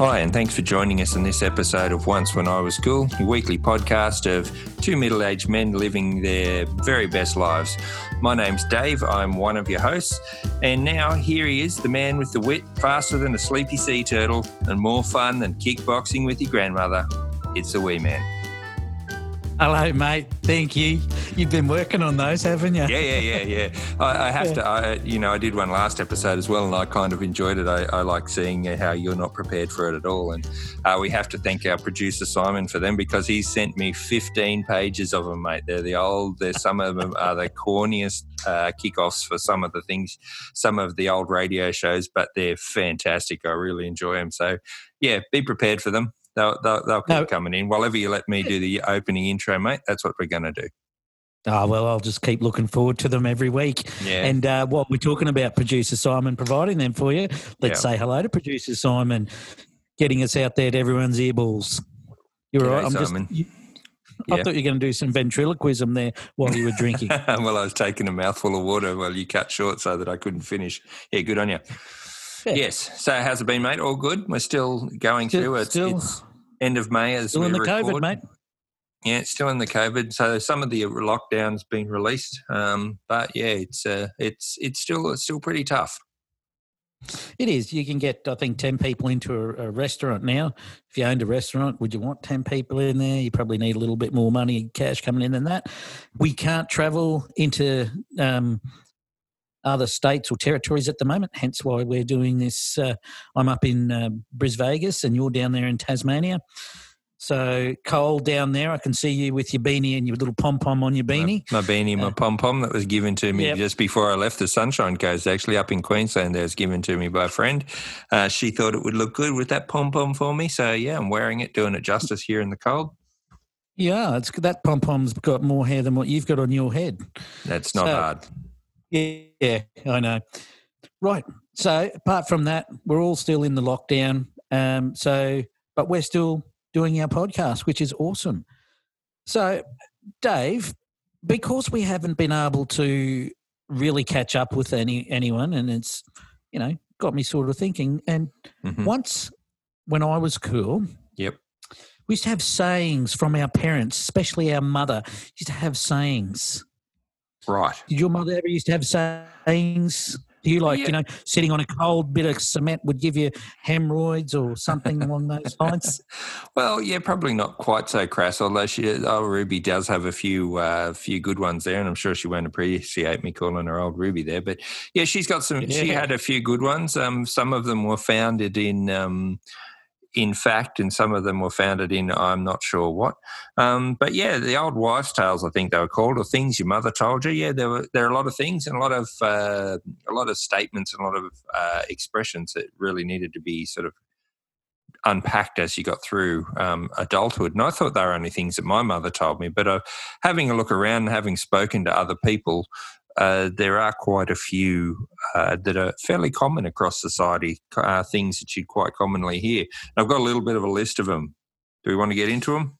Hi, and thanks for joining us in this episode of Once When I Was Cool, your weekly podcast of two middle aged men living their very best lives. My name's Dave, I'm one of your hosts, and now here he is, the man with the wit, faster than a sleepy sea turtle, and more fun than kickboxing with your grandmother. It's the wee man. Hello, mate. Thank you. You've been working on those, haven't you? Yeah, yeah, yeah, yeah. I, I have Yeah. to. I, you know, I did one last episode as well, and I kind of enjoyed it. I, I like seeing how you're not prepared for it at all, and uh, we have to thank our producer Simon for them because he sent me 15 pages of them, mate. They're the old. They're some of them are the corniest uh, kickoffs for some of the things, some of the old radio shows, but they're fantastic. I really enjoy them. So, yeah, be prepared for them. They'll, they'll, they'll keep No. coming in. Whatever you let me do the opening intro, mate, that's what we're going to do. Oh, well, I'll just keep looking forward to them every week. Yeah. And uh, what we're talking about, producer Simon providing them for you. Let's say hello to producer Simon, getting us out there to everyone's earballs. You're G'day, right. I'm Simon. just. You, I thought you were going to do some ventriloquism there while you were drinking. well, I was taking a mouthful of water while you cut short so that I couldn't finish. Yeah, good on you. Yeah. Yes. So, how's it been, mate? All good. We're still going Still- through it. still- It's end of May as Still we in the record. COVID, mate. Yeah, it's still in the COVID. So some of the lockdowns been released, um, but yeah, it's uh, it's it's still it's still pretty tough. It is. You can get, I think, 10 people into a, a restaurant now. If you owned a restaurant, would you want 10 people in there? You probably need a little bit more money, cash coming in than that. We can't travel into um, other states or territories at the moment, hence why we're doing this. Uh, I'm up in uh, Bris Vegas and you're down there in Tasmania. So cold down there. I can see you with your beanie and your little pom pom on your beanie. My, my beanie, my Uh, pom pom that was given to me Yep. just before I left the Sunshine Coast, actually up in Queensland. That was given to me by a friend. Uh, she thought it would look good with that pom pom for me, so yeah, I'm wearing it, doing it justice here in the cold. Yeah, it's that pom pom's got more hair than what you've got on your head. That's not So- hard. Yeah, I know. Right. So apart from that, we're all still in the lockdown. Um, so, but we're still doing our podcast, which is awesome. So, Dave, because we haven't been able to really catch up with any anyone, and it's you know got me sort of thinking. And Mhm. once when I was cool, Yep. we used to have sayings from our parents, especially our mother. Used to have sayings. Right. Did your mother ever used to have sayings? Do you like, Yeah. you know, sitting on a cold bit of cement would give you hemorrhoids or something along those lines? Well, yeah, probably not quite so crass. Although she, oh, Ruby does have a few, uh, few good ones there, and I'm sure she won't appreciate me calling her old Ruby there. But yeah, she's got some. She had a few good ones. Um, some of them were founded in, um, in fact, and some of them were founded in I'm not sure what. Um, but yeah, the old wives' tales, I think they were called, or things your mother told you. Yeah, there were there are a lot of things and a lot of uh, a lot of statements and a lot of uh, expressions that really needed to be sort of unpacked as you got through um, adulthood. And I thought they were only things that my mother told me. But uh, having a look around having spoken to other people, uh, there are quite a few uh, that are fairly common across society, uh, things that you'd quite commonly hear. And I've got a little bit of a list of them. Do we want to get into them?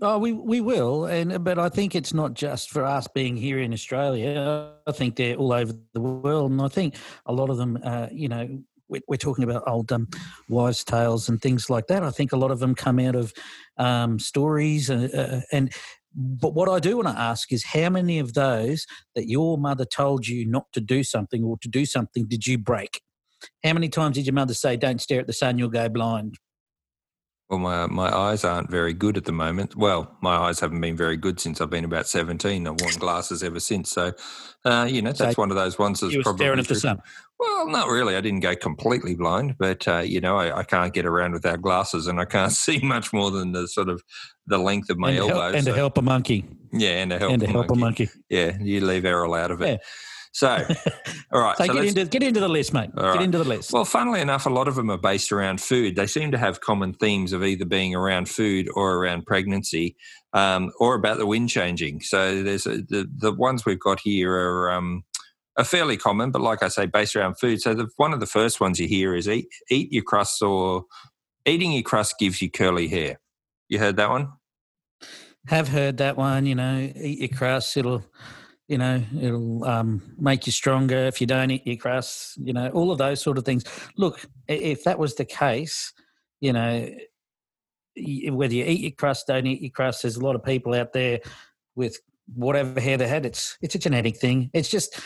Oh, we we will, and but I think it's not just for us being here in Australia. I think they're all over the world, and I think a lot of them, uh, you know, we're, talking about old um, wives' tales and things like that. I think a lot of them come out of um, stories, uh, uh, and but what I do want to ask is how many of those that your mother told you not to do something or to do something did you break? How many times did your mother say, "Don't stare at the sun, you'll go blind"? Well, my, my eyes aren't very good at the moment. Well, my eyes haven't been very good since I've been about 17. I've worn glasses ever since. So, uh, you know, that's So one of those ones that's You were probably staring at the sun. Well, not really. I didn't go completely blind, but uh, you know, I, I can't get around without glasses, and I can't see much more than the sort of the length of my and, elbow. help, and so- to help a monkey. yeah, and to help, and to a help a monkey. monkey. Yeah, you leave Errol out of it. Yeah. So, all right. So, so get into get into the list, mate. Get right. into the list. well, funnily enough, a lot of them are based around food. They seem to have common themes of either being around food or around pregnancy, um, or about the wind changing. So, there's a, the the ones we've got here are. Um, are fairly common, but like I say, based around food. So the, one of the first ones you hear is eat eat your crusts or eating your crust gives you curly hair. You heard that one? Have heard that one. You know, eat your crust. It'll, you know, it'll um, make you stronger if you don't eat your crust. You know, all of those sort of things. Look, if that was the case, you know, whether you eat your crust, don't eat your crust, there's a lot of people out there with whatever hair they had. It's it's a genetic thing. It's just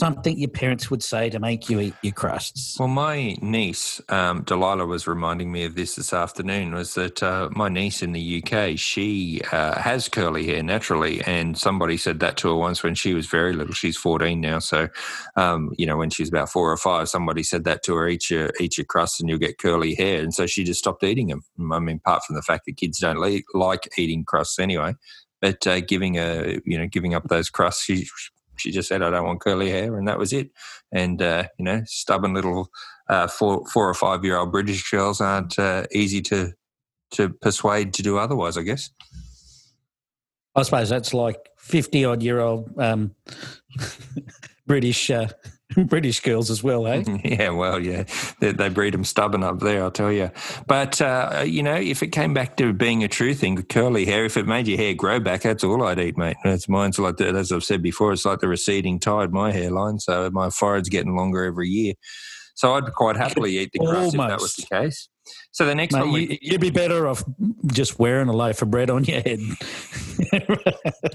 something your parents would say to make you eat your crusts? Well, my niece, um, Delilah, was reminding me of this this afternoon. Was that uh, my niece in the UK? She uh, has curly hair naturally, and somebody said that to her once when she was very little. She's fourteen now, so um, you know when she's about four or five, somebody said that to her: "Eat your eat your crusts, and you'll get curly hair." And so she just stopped eating them. I mean, apart from the fact that kids don't like eating crusts anyway, but uh, giving a you know giving up those crusts, she she just said, I don't want curly hair, and that was it. And, uh, you know, stubborn little uh, four, four or five year old British girls aren't uh, easy to, to persuade to do otherwise, I guess. I suppose that's like 50 odd year old um, British uh, British girls as well, eh? yeah, well, yeah, they, they, breed them stubborn up there, I'll tell you. But uh, you know, if it came back to being a true thing, curly hair, if it made your hair grow back, that's all I'd eat, mate. That's mine's like the, as I've said before, it's like the receding tide, my hairline. So my forehead's getting longer every year. So I'd quite happily eat the grass if that was the case. So the next Mate, one, we, you'd be better off just wearing a loaf of bread on your head.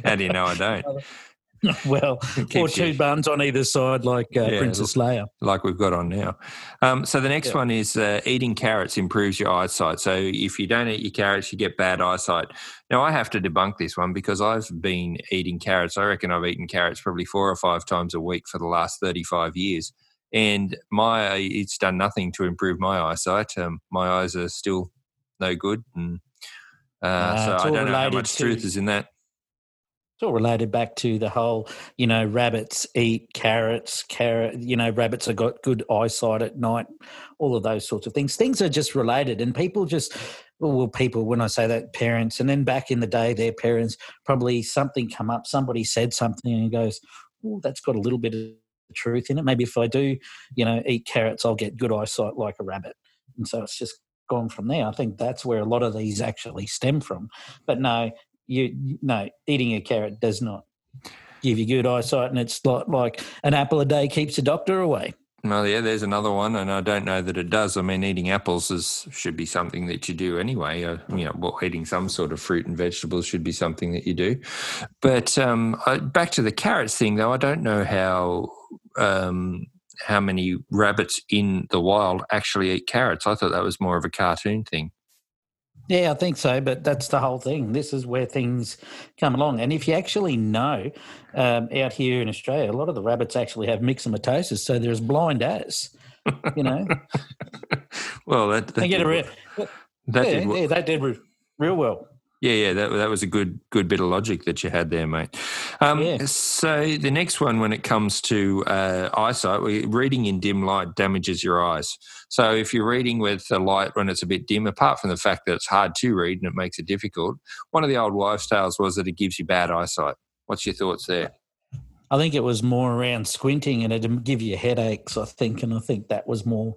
How do you know I don't? well, or two you, buns on either side, like uh, yeah, Princess Leia, like we've got on now. Um, so the next yeah. one is uh, eating carrots improves your eyesight. So if you don't eat your carrots, you get bad eyesight. Now I have to debunk this one because I've been eating carrots. I reckon I've eaten carrots probably four or five times a week for the last thirty-five years, and my it's done nothing to improve my eyesight. Um, my eyes are still no good, and uh, uh, so I don't know how much to- truth is in that it's all related back to the whole, you know, rabbits eat carrots, carrot, you know, rabbits have got good eyesight at night, all of those sorts of things. Things are just related, and people just, well, people, when I say that, parents, and then back in the day, their parents probably something come up, somebody said something, and goes, oh, that's got a little bit of truth in it. Maybe if I do, you know, eat carrots, I'll get good eyesight like a rabbit. And so it's just gone from there. I think that's where a lot of these actually stem from. But no, you no eating a carrot does not give you good eyesight, and it's like, like an apple a day keeps the doctor away. Well, yeah, there's another one, and I don't know that it does. I mean, eating apples is should be something that you do anyway. Uh, you know, well, eating some sort of fruit and vegetables should be something that you do. But um, I, back to the carrots thing, though, I don't know how um, how many rabbits in the wild actually eat carrots. I thought that was more of a cartoon thing. Yeah, I think so, but that's the whole thing. This is where things come along. And if you actually know, um, out here in Australia, a lot of the rabbits actually have myxomatosis, so they're as blind as, you know. well, that, that they get a re- that yeah, did, yeah, they did real well. Yeah, yeah, that that was a good good bit of logic that you had there, mate. Um, yeah. So the next one, when it comes to uh, eyesight, reading in dim light damages your eyes. So if you're reading with a light when it's a bit dim, apart from the fact that it's hard to read and it makes it difficult, one of the old wives' tales was that it gives you bad eyesight. What's your thoughts there? I think it was more around squinting and it'd give you headaches. I think, and I think that was more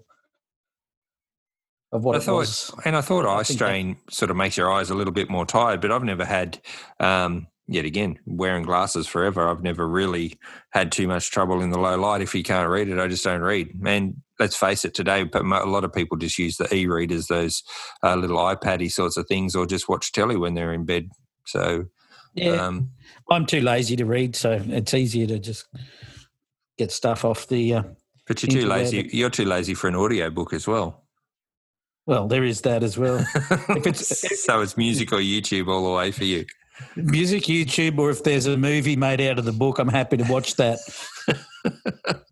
of what I thought, was. And I thought eye strain that, sort of makes your eyes a little bit more tired, but I've never had, um, yet again, wearing glasses forever, I've never really had too much trouble in the low light. If you can't read it, I just don't read. And let's face it, today, but a lot of people just use the e readers, those uh, little iPaddy sorts of things, or just watch telly when they're in bed. So, yeah, um, I'm too lazy to read, so it's easier to just get stuff off the. Uh, but you're too lazy. You're too lazy for an audio book as well. Well, there is that as well. if it's, so it's music or YouTube all the way for you. Music, YouTube, or if there's a movie made out of the book, I'm happy to watch that.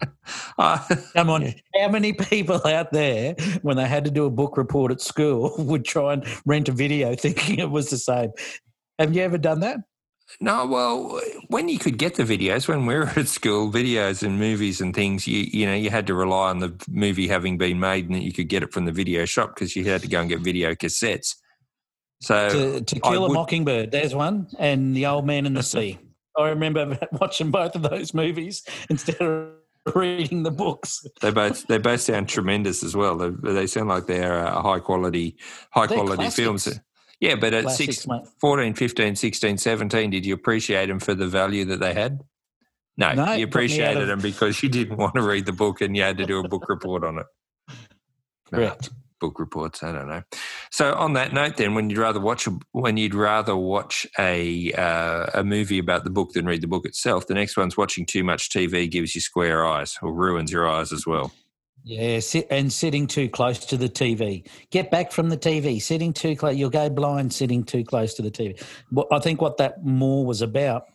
Uh, Come on, how many people out there, when they had to do a book report at school, would try and rent a video thinking it was the same? Have you ever done that? No, well, when you could get the videos, when we were at school, videos and movies and things, you you know, you had to rely on the movie having been made, and that you could get it from the video shop because you had to go and get video cassettes. So, to, to kill would, a mockingbird, there's one, and the old man in the sea. I remember watching both of those movies instead of reading the books. they both they both sound tremendous as well. They, they sound like they're uh, high quality high they're quality classics. films. Yeah, but at six, 14, 15, 16, 17, did you appreciate them for the value that they had? No, no you appreciated of... them because you didn't want to read the book and you had to do a book report on it. Correct. book reports. I don't know. So on that note, then, when you'd rather watch a, when you'd rather watch a uh, a movie about the book than read the book itself, the next one's watching too much TV gives you square eyes or ruins your eyes as well. Yeah, sit, and sitting too close to the TV. Get back from the TV. Sitting too close, you'll go blind. Sitting too close to the TV. Well, I think what that more was about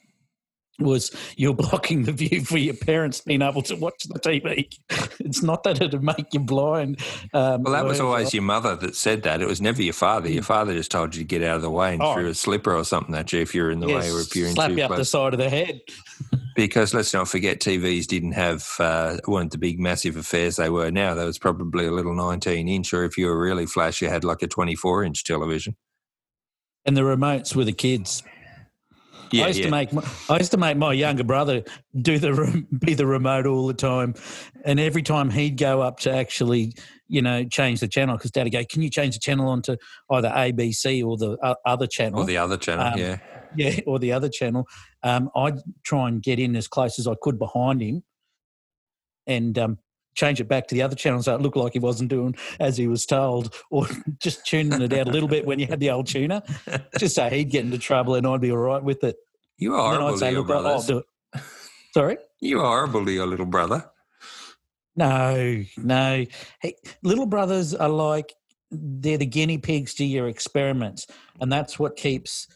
was you're blocking the view for your parents being able to watch the TV. It's not that it'd make you blind. Um, well, that was always your mother that said that. It was never your father. Your father just told you to get out of the way and oh. threw a slipper or something at you if you're in the yes, way or if you're in slap you up the side of the head. because let's not forget, TVs didn't have uh, weren't the big massive affairs they were now. There was probably a little 19 inch, or if you were really flash, you had like a 24 inch television. And the remotes were the kids. Yeah, I used yeah. to make my, I used to make my younger brother do the be the remote all the time, and every time he'd go up to actually you know change the channel because Dad'd go, "Can you change the channel onto either ABC or the uh, other channel?" Or the other channel, um, yeah, yeah, or the other channel. Um, I'd try and get in as close as I could behind him, and um, change it back to the other channel so it looked like he wasn't doing as he was told, or just tuning it out a little bit when you had the old tuner, just so he'd get into trouble and I'd be all right with it. You are horrible to your brother. Sorry? You are horrible to your little brother. No, no. Hey, little brothers are like they're the guinea pigs to your experiments, and that's what keeps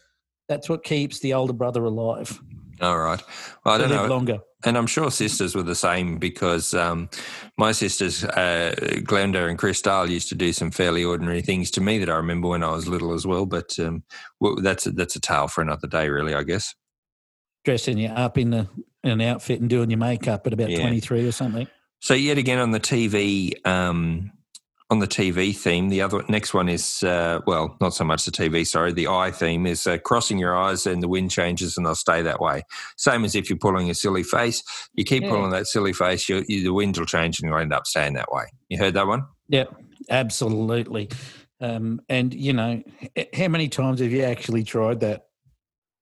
that's what keeps the older brother alive. All right. Well, I don't know. Longer and I'm sure sisters were the same because um, my sisters, uh, Glenda and Christelle, used to do some fairly ordinary things to me that I remember when I was little as well. But um, well, that's a, that's a tale for another day, really, I guess. Dressing you up in, the, in an outfit and doing your makeup at about yeah. 23 or something. So yet again on the TV, um, on the TV theme, the other next one is uh, well, not so much the TV. Sorry, the eye theme is uh, crossing your eyes and the wind changes and they'll stay that way. Same as if you're pulling a silly face, you keep yeah. pulling that silly face, you, the wind will change and you'll end up staying that way. You heard that one? Yep, absolutely. Um, and you know, how many times have you actually tried that?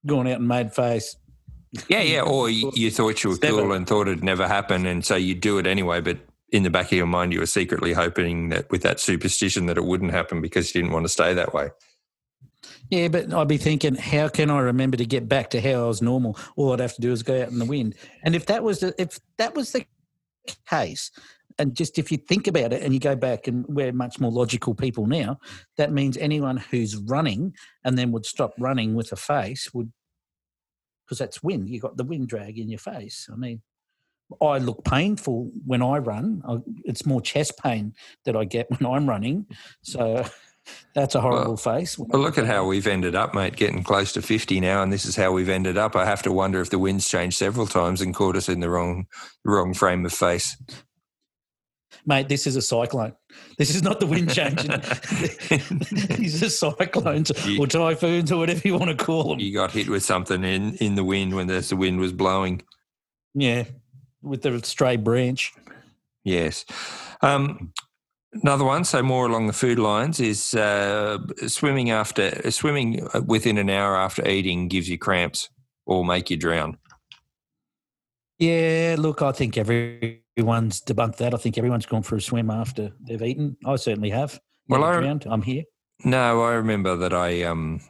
Gone out and made face. Yeah, yeah. Or you, you thought you were cool and thought it'd never happen, and so you do it anyway. But in the back of your mind, you were secretly hoping that with that superstition that it wouldn't happen because you didn't want to stay that way. Yeah, but I'd be thinking, how can I remember to get back to how I was normal? All I'd have to do is go out in the wind. And if that was the, if that was the case, and just if you think about it and you go back and we're much more logical people now, that means anyone who's running and then would stop running with a face would, because that's wind. You got the wind drag in your face. I mean, I look painful when I run. I, it's more chest pain that I get when I'm running. So that's a horrible well, face. Well, look at how we've ended up, mate, getting close to 50 now, and this is how we've ended up. I have to wonder if the wind's changed several times and caught us in the wrong, wrong frame of face. Mate, this is a cyclone. This is not the wind changing. These are cyclones you, or typhoons or whatever you want to call them. You got hit with something in, in the wind when the wind was blowing. Yeah, with the stray branch. Yes. Um, another one, so more along the food lines, is uh, swimming after swimming within an hour after eating gives you cramps or make you drown. Yeah, look, I think everyone's debunked that. I think everyone's gone for a swim after they've eaten. I certainly have. Well, I, drowned. I'm here. No, I remember that I um,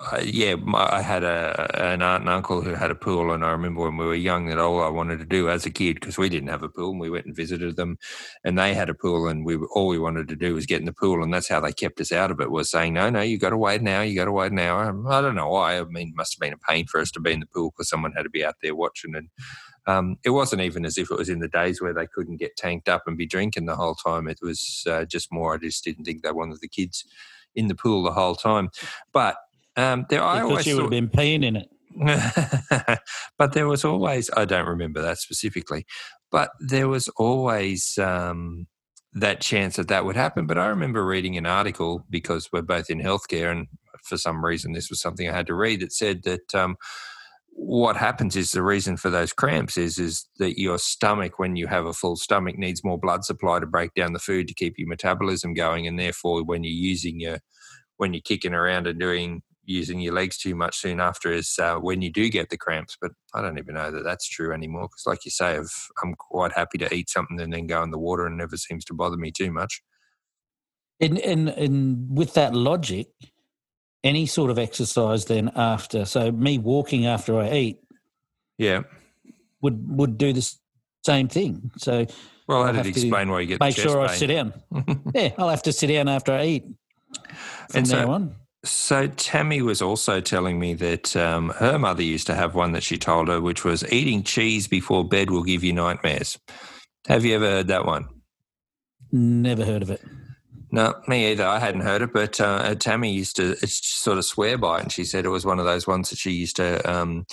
uh, yeah, I had a an aunt and uncle who had a pool, and I remember when we were young that all I wanted to do as a kid because we didn't have a pool, and we went and visited them, and they had a pool, and we all we wanted to do was get in the pool, and that's how they kept us out of it. Was saying, no, no, you got to wait now, you got to wait now. hour. I don't know why. I mean, it must have been a pain for us to be in the pool because someone had to be out there watching, and um, it wasn't even as if it was in the days where they couldn't get tanked up and be drinking the whole time. It was uh, just more. I just didn't think they wanted the kids in the pool the whole time, but um, there, I always you would have been peeing in it. but there was always, I don't remember that specifically, but there was always um, that chance that that would happen. But I remember reading an article because we're both in healthcare, and for some reason, this was something I had to read that said that. Um, what happens is the reason for those cramps is is that your stomach when you have a full stomach needs more blood supply to break down the food to keep your metabolism going and therefore when you're using your when you're kicking around and doing using your legs too much soon after is uh, when you do get the cramps. But I don't even know that that's true anymore because, like you say, i am quite happy to eat something and then go in the water and it never seems to bother me too much. And, and and with that logic, any sort of exercise then after, so me walking after I eat, Yeah. would would do the same thing. So Well, I'll how did have to explain why you get make sure I sit down. yeah, I'll have to sit down after I eat. From And so- on. So Tammy was also telling me that um, her mother used to have one that she told her, which was eating cheese before bed will give you nightmares. Have you ever heard that one? Never heard of it. No, me either. I hadn't heard it, but uh, Tammy used to it's sort of swear by it, and she said it was one of those ones that she used to um,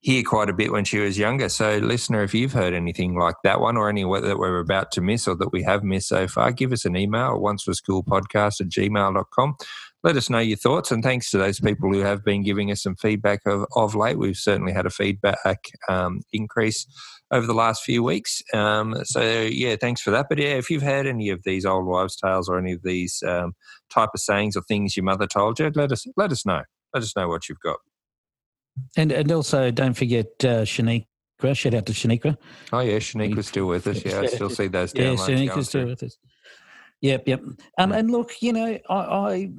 hear quite a bit when she was younger. So, listener, if you've heard anything like that one or any that we're about to miss or that we have missed so far, give us an email at once was cool podcast at gmail.com. Let us know your thoughts, and thanks to those people who have been giving us some feedback of, of late. We've certainly had a feedback um, increase over the last few weeks. Um, so yeah, thanks for that. But yeah, if you've had any of these old wives' tales or any of these um, type of sayings or things your mother told you, let us let us know. Let us know what you've got. And and also don't forget uh, Shaniqua. Shout out to Shaniqua. Oh yeah, Shaniqua's still with us. Yeah, I still see those Yeah, Shaniqua's still with us. Yep, yep. Um, and look, you know, I, I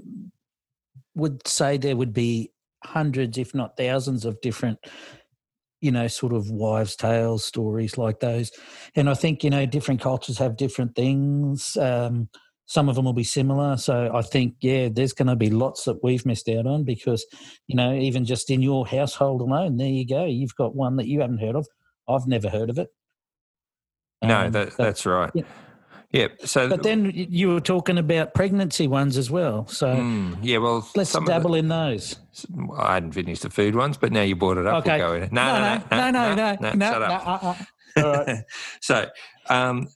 would say there would be hundreds, if not thousands, of different, you know, sort of wives' tales, stories like those. And I think, you know, different cultures have different things. Um, some of them will be similar. So I think, yeah, there's going to be lots that we've missed out on because, you know, even just in your household alone, there you go. You've got one that you haven't heard of. I've never heard of it. No, Um, that, but- that's right. yeah. Yeah. So but then you were talking about pregnancy ones as well. So Mm, yeah, well, let's of the- dabble in those. I hadn't finished the food ones, but now you brought it up. Okay. We'll go in. No, no, no, no, no, no, no, shut up. no, uh, uh. All right. so um,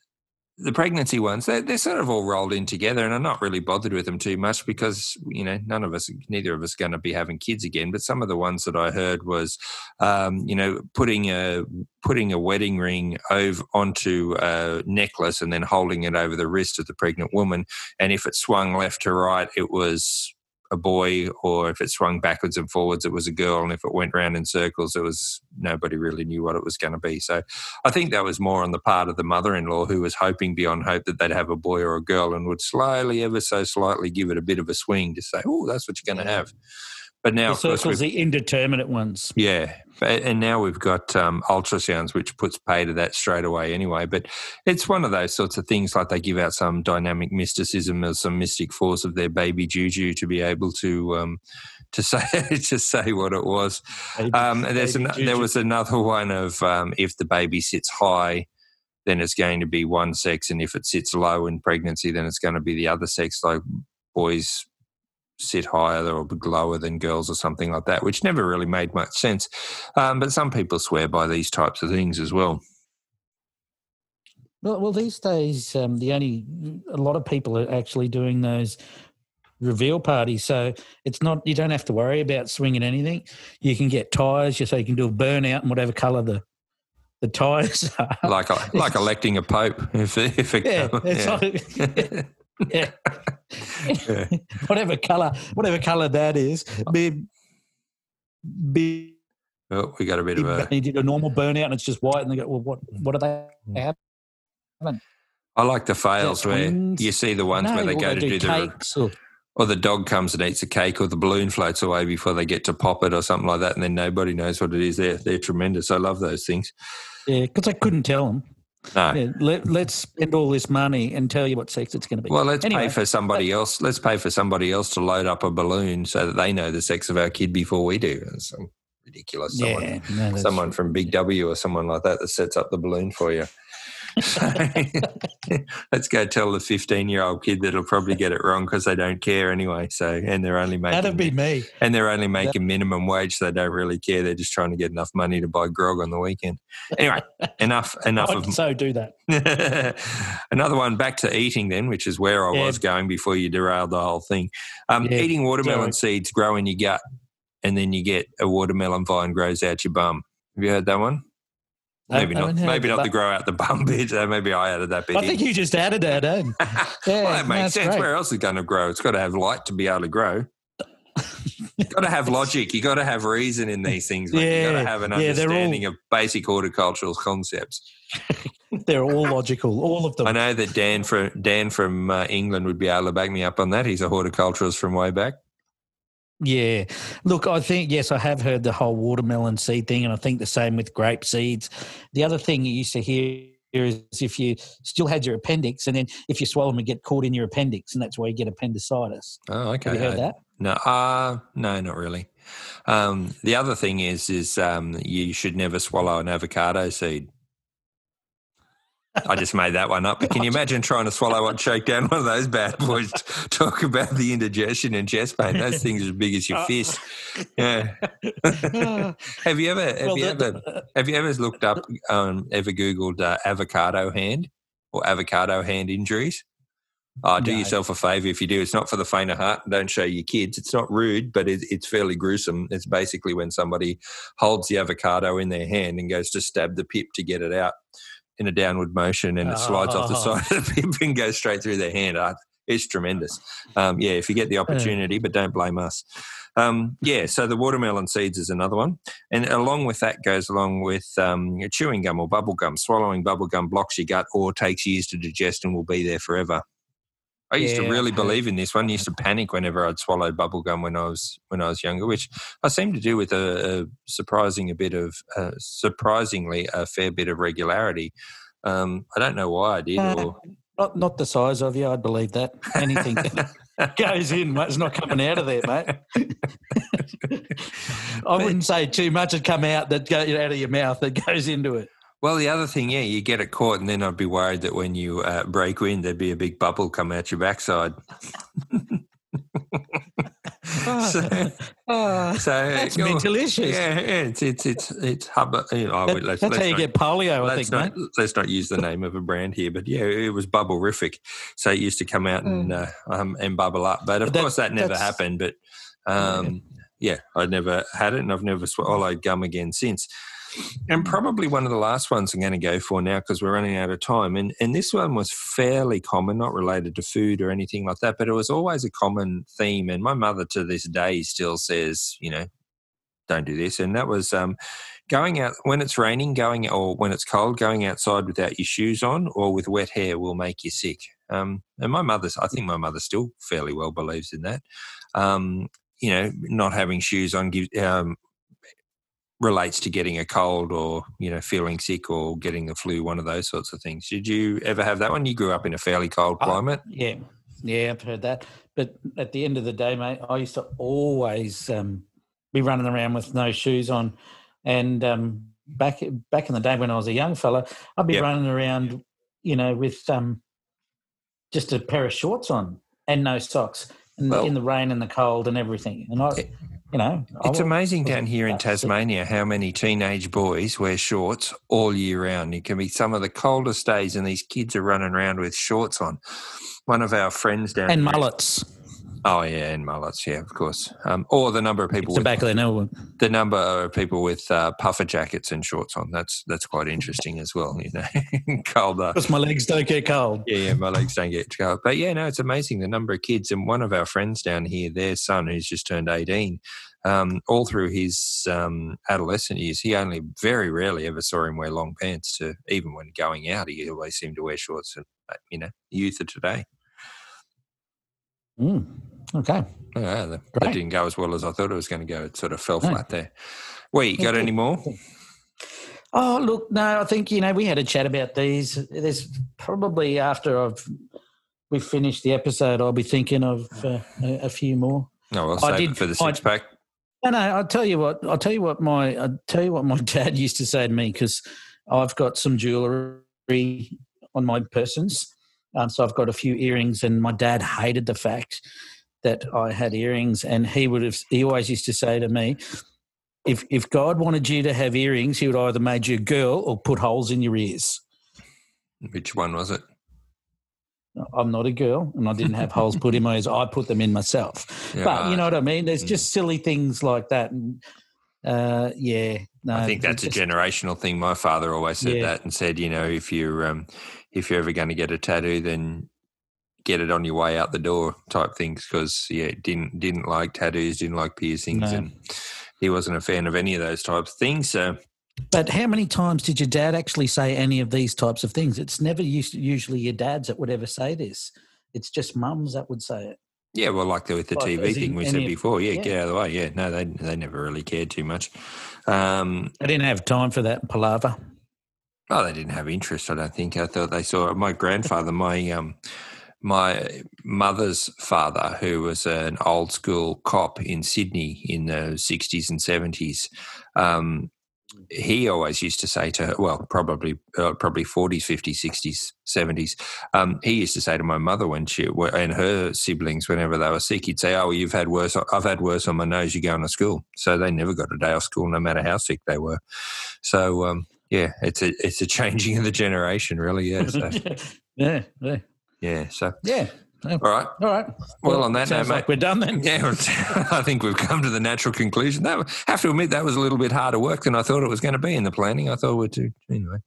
the pregnancy ones, they're, they're sort of all rolled in together, and I'm not really bothered with them too much because you know none of us, neither of us, going to be having kids again. But some of the ones that I heard was, um, you know, putting a putting a wedding ring over onto a necklace and then holding it over the wrist of the pregnant woman, and if it swung left to right, it was a boy, or if it swung backwards and forwards, it was a girl, and if it went round in circles, it was nobody really knew what it was going to be. So I think that was more on the part of the mother-in-law who was hoping beyond hope that they'd have a boy or a girl, and would slowly, ever so slightly, give it a bit of a swing to say, "Oh, that's what you're going to have." But now, the circles, the indeterminate ones. yeah, and now we've got um, ultrasounds, which puts pay to that straight away anyway. But it's one of those sorts of things, like they give out some dynamic mysticism or some mystic force of their baby juju to be able to um, to say to say what it was. Baby- Um, there's an, there was another one of um, if the baby sits high, then it's going to be one sex, and if it sits low in pregnancy, then it's going to be the other sex. Like boys sit higher or lower than girls or something like that, which never really made much sense. Um, but some people swear by these types of things as well. Well, well, these days, um, the only a lot of people are actually doing those reveal parties. So it's not you don't have to worry about swinging anything. You can get tires, you so you can do a burnout in whatever color the the tires are. Like like electing a pope. If if it yeah, yeah. like yeah. Yeah. whatever color, whatever color that is. Be, be, Oh, we got a bit of a. you did a normal burnout and it's just white, and they go, "Well, what? What do they Mm. have?" I like the fails where you see the ones No, where they go to do, the cakes or or the dog comes and eats a cake or the balloon floats away before they get to pop it or something like that and then nobody knows what it is they're, they're tremendous i love those things yeah, because I couldn't tell them. No. Yeah, let, let's spend all this money and tell you what sex it's going to be. well let's Anyway, pay for somebody else let's pay for somebody else to load up a balloon so that they know the sex of our kid before we do. It's ridiculous someone, yeah, no, someone from big w or someone like that that sets up the balloon for you let's go tell the 15 year old kid that'll probably get it wrong because they don't care anyway so and they're only making That'd be me. and they're only making minimum wage, so they don't really care. They're just trying to get enough money to buy grog on the weekend. Anyway, enough enough I'd of so do that. another one. Back to eating then, which is where I Yeah. was going before you derailed the whole thing. Um, Yeah, eating watermelon seeds grow in your gut, and then you get a watermelon vine grows out your bum. Have you heard that one? Maybe not. Maybe not the grow out the bum bit. Uh, maybe I added that bit. I in. think you just added that in. Yeah, well, that makes sense. great. Where else is it going to grow? It's got to have light to be able to grow. You've got to have logic. You've got to have reason in these things. Mate. you got to have an yeah, they're all- understanding of basic horticultural concepts. They're all logical, all of them. I know that Dan from Dan from uh, England would be able to back me up on that. He's a horticulturalist from way back. Yeah. Look, I think, yes, I have heard the whole watermelon seed thing, and I think the same with grape seeds. The other thing you used to hear is if you still had your appendix, and then if you swallow them, and get caught in your appendix, and that's why you get appendicitis. Oh, okay. Have you heard that? No, uh, no, not really. Um, the other thing is, is um, you should never swallow an avocado seed. I just made that one up. But can you imagine trying to swallow one, choke down one of those bad boys? Talk about the indigestion and chest pain. Those things are as big as your Uh, fist. Yeah. have you ever have Well, you ever have you ever looked up um, ever googled uh, avocado hand or avocado hand injuries? Oh, do No. yourself a favor if you do. It's not for the faint of heart. Don't show your kids. It's not rude, but it, it's fairly gruesome. It's basically when somebody holds the avocado in their hand and goes to stab the pip to get it out in a downward motion, and it slides off the Oh. side of the pip and goes straight through their hand. It's tremendous. Um, yeah, if you get the opportunity, but don't blame us. Um, yeah, so the watermelon seeds is another one. And along with that goes along with um, chewing gum or bubble gum. Swallowing bubble gum blocks your gut or takes years to digest and will be there forever. I used Yeah, to really believe in this one. I used to panic whenever I'd swallowed bubble gum when I was when I was younger, which I seem to do with a, a surprising a bit of uh, surprisingly a fair bit of regularity. Um, I don't know why I did. Uh, Or Not, not the size of you, I'd believe that. Anything that goes in, mate, it's not coming out of there, mate. I wouldn't say too much would come out that go out of your mouth that goes into it. Well, the other thing, yeah, you get it caught, and then I'd be worried that when you uh, break wind, there'd be a big bubble come out your backside. so, Ah, so that's oh, mental issues. Yeah, yeah, it's it's it's it's hub. You know, That- let's, that's let's how you not, get polio, I think, not mate. let's not use the name of a brand here, but yeah, it was bubblerific. So it used to come out and uh, um, and bubble up, but of Mm. That- course that never happened. But um, yeah, I'd never had it, and I've never swallowed gum again since. And probably one of the last ones I'm going to go for now because we're running out of time. And and this one was fairly common, not related to food or anything like that, but it was always a common theme. And my mother to this day still says, you know, don't do this. And that was um, going out when it's raining, going or when it's cold, going outside without your shoes on or with wet hair will make you sick. Um, and my mother's, I think my mother still fairly well believes in that. Um, you know, not having shoes on gives, um, relates to getting a cold or you know feeling sick or getting the flu, one of those sorts of things. Did you ever have that one? You grew up in a fairly cold Uh, climate. Yeah, yeah, I've heard that. But at the end of the day, mate, I used to always um, be running around with no shoes on, and um, back back in the day when I was a young fella, I'd be Yep. running around, you know, with um, just a pair of shorts on and no socks, and Well- in the rain and the cold and everything. And I, you know, It's amazing down here in. Tasmania how many teenage boys wear shorts all year round. It can be some of the coldest days, and these kids are running around with shorts on. One of our friends down and here- mullets. Oh yeah, and mullets, yeah, of course. Um, or the number of people It's the with back of their nose. the number of people with uh, puffer jackets and shorts on. That's that's quite interesting as well. You know, colder. Because my legs don't get cold. Yeah, yeah, my legs don't get cold. But yeah, no, it's amazing the number of kids. And one of our friends down here, their son, who's just turned 18, um, all through his um, adolescent years, he only very rarely ever saw him wear long pants. To even when going out, he always seemed to wear shorts. And uh, you know, youth of today. Mm, okay. Yeah, that, that didn't go as well as I thought it was going to go. It sort of fell No. flat there. Wait, got Okay. any more? Oh, look, no, I think, you know, we had a chat about these. There's probably after I've we've finished the episode, I'll be thinking of uh, a, a few more. No, I'll I did- for the I- six pack. No, no, I'll tell you what, I'll tell you what my, I'll tell you what my dad used to say to me because I've got some jewelry on my persons. Um, so I've got a few earrings, and my dad hated the fact that I had earrings, and he would have, he always used to say to me, if if God wanted you to have earrings, he would either made you a girl or put holes in your ears. Which one was it? I'm not a girl, and I didn't have holes put in my ears. I put them in myself. Yeah, but you know what I mean. There's Mm. just silly things like that, and uh, yeah, no, I think that's a just- generational thing. My father always said Yeah. that and said, you know, if you're um, if you're ever going to get a tattoo, then get it on your way out the door, type things. Because yeah, didn't didn't like tattoos, didn't like piercings, No. and he wasn't a fan of any of those types of things. So But how many times did your dad actually say any of these types of things? It's never usually your dads that would ever say this. It's just mums that would say it. Yeah, well, like with the like, TV thing we said before, yeah, yeah, get out of the way. Yeah, no, they they never really cared too much. Um, they didn't have time for that palaver. Oh, they didn't have interest. I don't think. I thought they saw my grandfather, my um, my mother's father, who was an old school cop in Sydney in the sixties and seventies. Um, he always used to say to her, well, probably uh, probably 40s, 50s, 60s, 70s. Um, he used to say to my mother when she and her siblings, whenever they were sick, he'd say, "Oh, you've had worse. I've had worse on my nose. You're going to school." So they never got a day off school, no matter how sick they were. So um, yeah, it's a it's a changing of the generation, really. Yeah. So. yeah. Yeah. Yeah. So yeah. All right. All right. Well, well on that note, like we're done then. Yeah, I think we've come to the natural conclusion. That I have to admit that was a little bit harder work than I thought it was going to be in the planning. I thought we'd do anyway.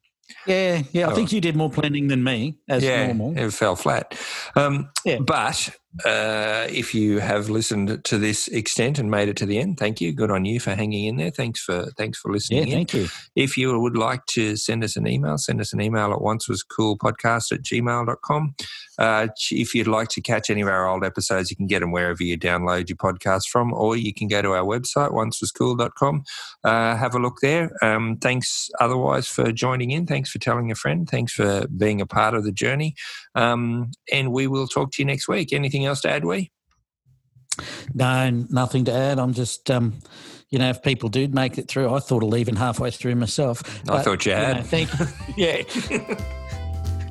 Yeah, yeah. I think you did more planning than me, as yeah, normal. It fell flat. Um, yeah. But uh, if you have listened to this extent and made it to the end, thank you. Good on you for hanging in there. Thanks for thanks for listening. Yeah, thank in. you. If you would like to send us an email, send us an email at once was cool podcast at gmail.com. Uh, if you'd like to catch any of our old episodes, you can get them wherever you download your podcast from, or you can go to our website, oncewascool.com. Uh, have a look there. Um, thanks otherwise for joining in. Thanks for telling a friend. Thanks for being a part of the journey. Um, and we will talk to you next week. Anything else to add, we? No, nothing to add. I'm just, um, you know, if people did make it through, I thought of leaving halfway through myself. I thought you had. You know, thank you. yeah.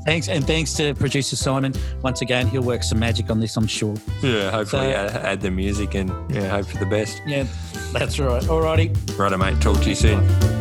thanks, and thanks to producer Simon. Once again, he'll work some magic on this, I'm sure. Yeah, hopefully so, add the music and yeah, hope for the best. Yeah, that's right. All righty. Righto, mate. Talk to you soon.